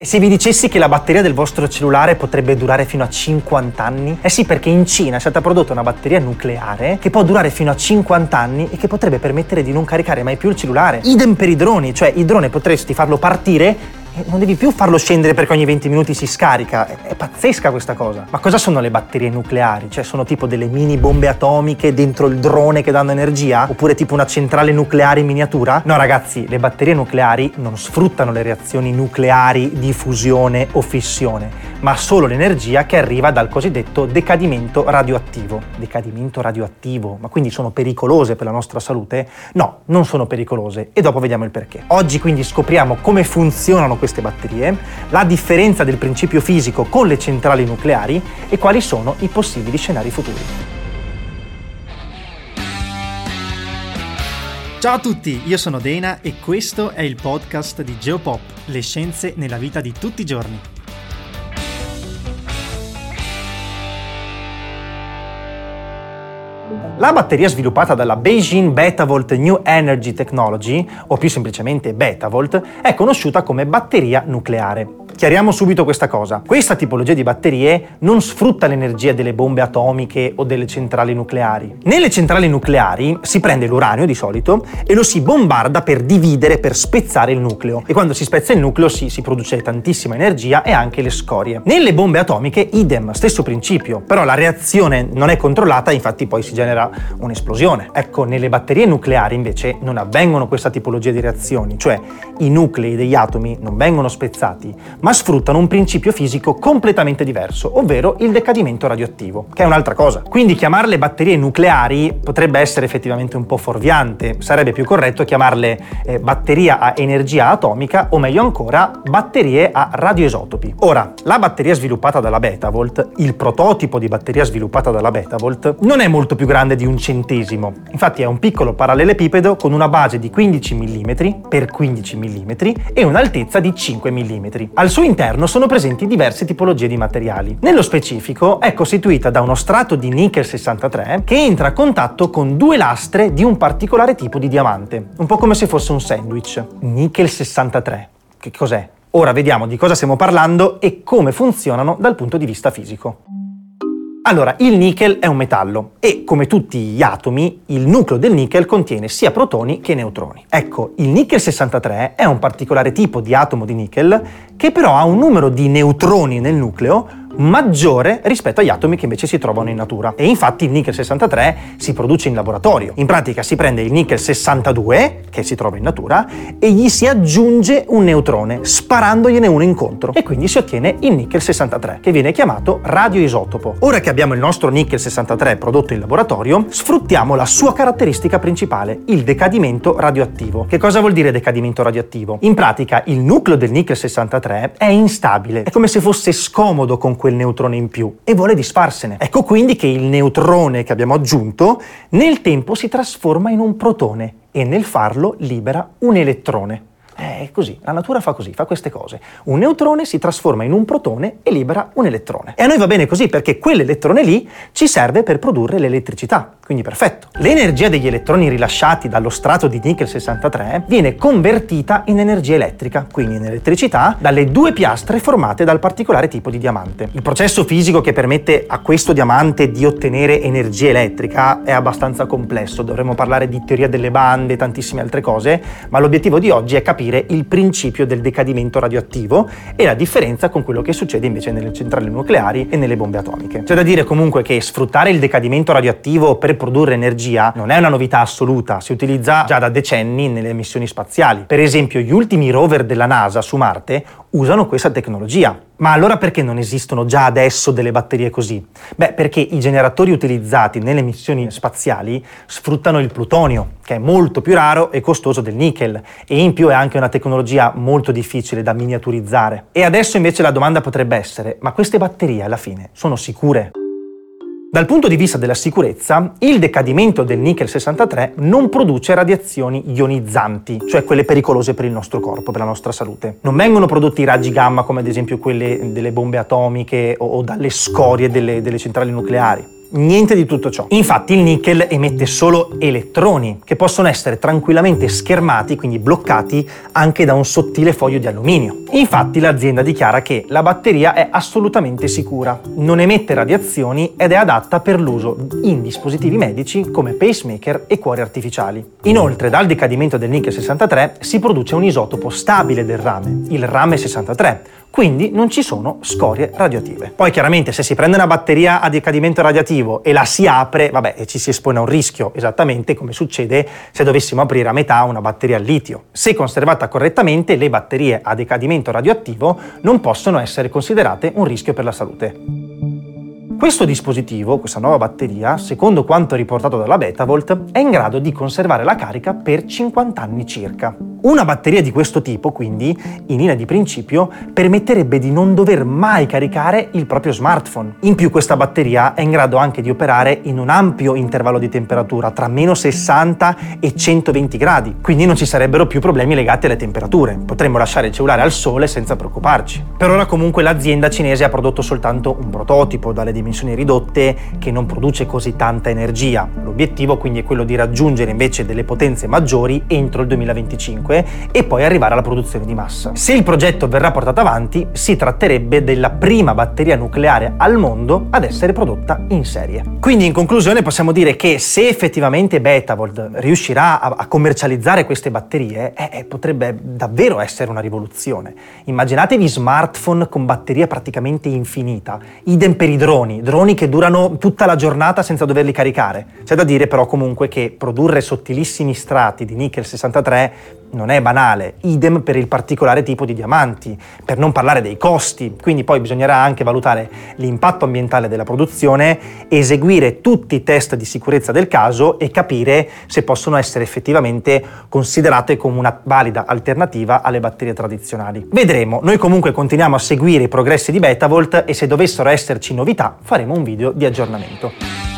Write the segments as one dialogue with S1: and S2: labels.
S1: E se vi dicessi che la batteria del vostro cellulare potrebbe durare fino a 50 anni? Eh sì, perché in Cina è stata prodotta una batteria nucleare che può durare fino a 50 anni e che potrebbe permettere di non caricare mai più il cellulare. Idem per i droni, cioè il drone potresti farlo partire non devi più farlo scendere perché ogni 20 minuti si scarica. È, è, pazzesca questa cosa. Ma cosa sono le batterie nucleari? Cioè sono tipo delle mini bombe atomiche dentro il drone che danno energia? Oppure tipo una centrale nucleare in miniatura? No ragazzi, le batterie nucleari non sfruttano le reazioni nucleari di fusione o fissione, ma solo l'energia che arriva dal cosiddetto decadimento radioattivo. Decadimento radioattivo? Ma quindi sono pericolose per la nostra salute? No, non sono pericolose e dopo vediamo il perché. Oggi quindi scopriamo come funzionano queste queste batterie, la differenza del principio fisico con le centrali nucleari e quali sono i possibili scenari futuri. Ciao a tutti, io sono Dena e questo è il podcast di Geopop, le scienze nella vita di tutti i giorni. La batteria sviluppata dalla Beijing Betavolt New Energy Technology, o più semplicemente Betavolt, è conosciuta come batteria nucleare. Chiariamo subito questa cosa. Questa tipologia di batterie non sfrutta l'energia delle bombe atomiche o delle centrali nucleari. Nelle centrali nucleari si prende l'uranio di solito e lo si bombarda per dividere, per spezzare il nucleo. E quando si spezza il nucleo si, si produce tantissima energia e anche le scorie. Nelle bombe atomiche idem, stesso principio, però la reazione non è controllata, infatti poi si genera un'esplosione. Ecco, nelle batterie nucleari invece non avvengono questa tipologia di reazioni, cioè i nuclei degli atomi non vengono spezzati, ma ma sfruttano un principio fisico completamente diverso, ovvero il decadimento radioattivo, che è un'altra cosa. Quindi chiamarle batterie nucleari potrebbe essere effettivamente un po' fuorviante, sarebbe più corretto chiamarle eh, batteria a energia atomica o meglio ancora batterie a radioisotopi. Ora, la batteria sviluppata dalla Betavolt, il prototipo di batteria sviluppata dalla Betavolt, non è molto più grande di un centesimo. Infatti è un piccolo parallelepipedo con una base di 15 mm per 15 mm e un'altezza di 5 mm. Al suo interno sono presenti diverse tipologie di materiali. Nello specifico è costituita da uno strato di nickel 63 che entra a contatto con due lastre di un particolare tipo di diamante, un po' come se fosse un sandwich. Nickel 63. Che cos'è? Ora vediamo di cosa stiamo parlando e come funzionano dal punto di vista fisico. Allora, il nickel è un metallo e, come tutti gli atomi, il nucleo del nickel contiene sia protoni che neutroni. Ecco, il nickel 63 è un particolare tipo di atomo di nickel che però ha un numero di neutroni nel nucleo maggiore rispetto agli atomi che invece si trovano in natura. E infatti il nickel 63 si produce in laboratorio. In pratica si prende il nickel 62, che si trova in natura, e gli si aggiunge un neutrone, sparandogliene uno incontro. E quindi si ottiene il nickel 63, che viene chiamato radioisotopo. Ora che abbiamo il nostro nickel 63 prodotto in laboratorio, sfruttiamo la sua caratteristica principale, il decadimento radioattivo. Che cosa vuol dire decadimento radioattivo? In pratica il nucleo del nickel 63 è instabile, è come se fosse scomodo con quel neutrone in più e vuole disfarsene. Ecco quindi che il neutrone che abbiamo aggiunto nel tempo si trasforma in un protone e nel farlo libera un elettrone. È così, la natura fa così, fa queste cose. Un neutrone si trasforma in un protone e libera un elettrone. E a noi va bene così perché quell'elettrone lì ci serve per produrre l'elettricità. Quindi perfetto. L'energia degli elettroni rilasciati dallo strato di nickel 63 viene convertita in energia elettrica, quindi in elettricità, dalle due piastre formate dal particolare tipo di diamante. Il processo fisico che permette a questo diamante di ottenere energia elettrica è abbastanza complesso, dovremmo parlare di teoria delle bande e tantissime altre cose, ma l'obiettivo di oggi è capire il principio del decadimento radioattivo e la differenza con quello che succede invece nelle centrali nucleari e nelle bombe atomiche. C'è da dire comunque che sfruttare il decadimento radioattivo per produrre energia non è una novità assoluta, si utilizza già da decenni nelle missioni spaziali. Per esempio, gli ultimi rover della NASA su Marte usano questa tecnologia. Ma allora perché non esistono già adesso delle batterie così? Beh, perché i generatori utilizzati nelle missioni spaziali sfruttano il plutonio, che è molto più raro e costoso del nickel, e in più è anche una tecnologia molto difficile da miniaturizzare. E adesso invece la domanda potrebbe essere, ma queste batterie alla fine sono sicure? Dal punto di vista della sicurezza, il decadimento del nickel 63 non produce radiazioni ionizzanti, cioè quelle pericolose per il nostro corpo, per la nostra salute. Non vengono prodotti raggi gamma come ad esempio quelle delle bombe atomiche o, dalle scorie delle, delle centrali nucleari. Niente di tutto ciò. Infatti il nickel emette solo elettroni che possono essere tranquillamente schermati, quindi bloccati anche da un sottile foglio di alluminio. Infatti l'azienda dichiara che la batteria è assolutamente sicura, non emette radiazioni ed è adatta per l'uso in dispositivi medici come pacemaker e cuori artificiali. Inoltre dal decadimento del nickel 63 si produce un isotopo stabile del rame, il rame 63, quindi non ci sono scorie radioattive. Poi chiaramente se si prende una batteria a decadimento radioattivo e la si apre, vabbè, ci si espone a un rischio, esattamente come succede se dovessimo aprire a metà una batteria al litio. Se conservata correttamente, le batterie a decadimento radioattivo non possono essere considerate un rischio per la salute. Questo dispositivo, questa nuova batteria, secondo quanto riportato dalla Betavolt, è in grado di conservare la carica per 50 anni circa. Una batteria di questo tipo, quindi, in linea di principio, permetterebbe di non dover mai caricare il proprio smartphone. In più questa batteria è in grado anche di operare in un ampio intervallo di temperatura, tra meno 60 e 120 gradi, quindi non ci sarebbero più problemi legati alle temperature. Potremmo lasciare il cellulare al sole senza preoccuparci. Per ora comunque l'azienda cinese ha prodotto soltanto un prototipo dalle dimensioni ridotte che non produce così tanta energia. L'obiettivo quindi è quello di raggiungere invece delle potenze maggiori entro il 2025 e poi arrivare alla produzione di massa. Se il progetto verrà portato avanti, si tratterebbe della prima batteria nucleare al mondo ad essere prodotta in serie. Quindi in conclusione possiamo dire che se effettivamente Betavolt riuscirà a, commercializzare queste batterie, eh, eh, potrebbe davvero essere una rivoluzione. Immaginatevi smartphone con batteria praticamente infinita, idem per i droni, droni, che durano tutta la giornata senza doverli caricare. C'è da dire però comunque che produrre sottilissimi strati di nickel 63 non è banale, idem per il particolare tipo di diamanti, per non parlare dei costi, quindi poi bisognerà anche valutare l'impatto ambientale della produzione, eseguire tutti i test di sicurezza del caso e capire se possono essere effettivamente considerate come una valida alternativa alle batterie tradizionali. Vedremo, noi comunque continuiamo a seguire i progressi di Betavolt e se dovessero esserci novità faremo un video di aggiornamento.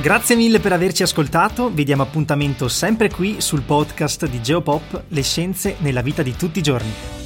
S2: Grazie mille per averci ascoltato, vi diamo appuntamento sempre qui sul podcast di Geopop, le scienze nella vita di tutti i giorni.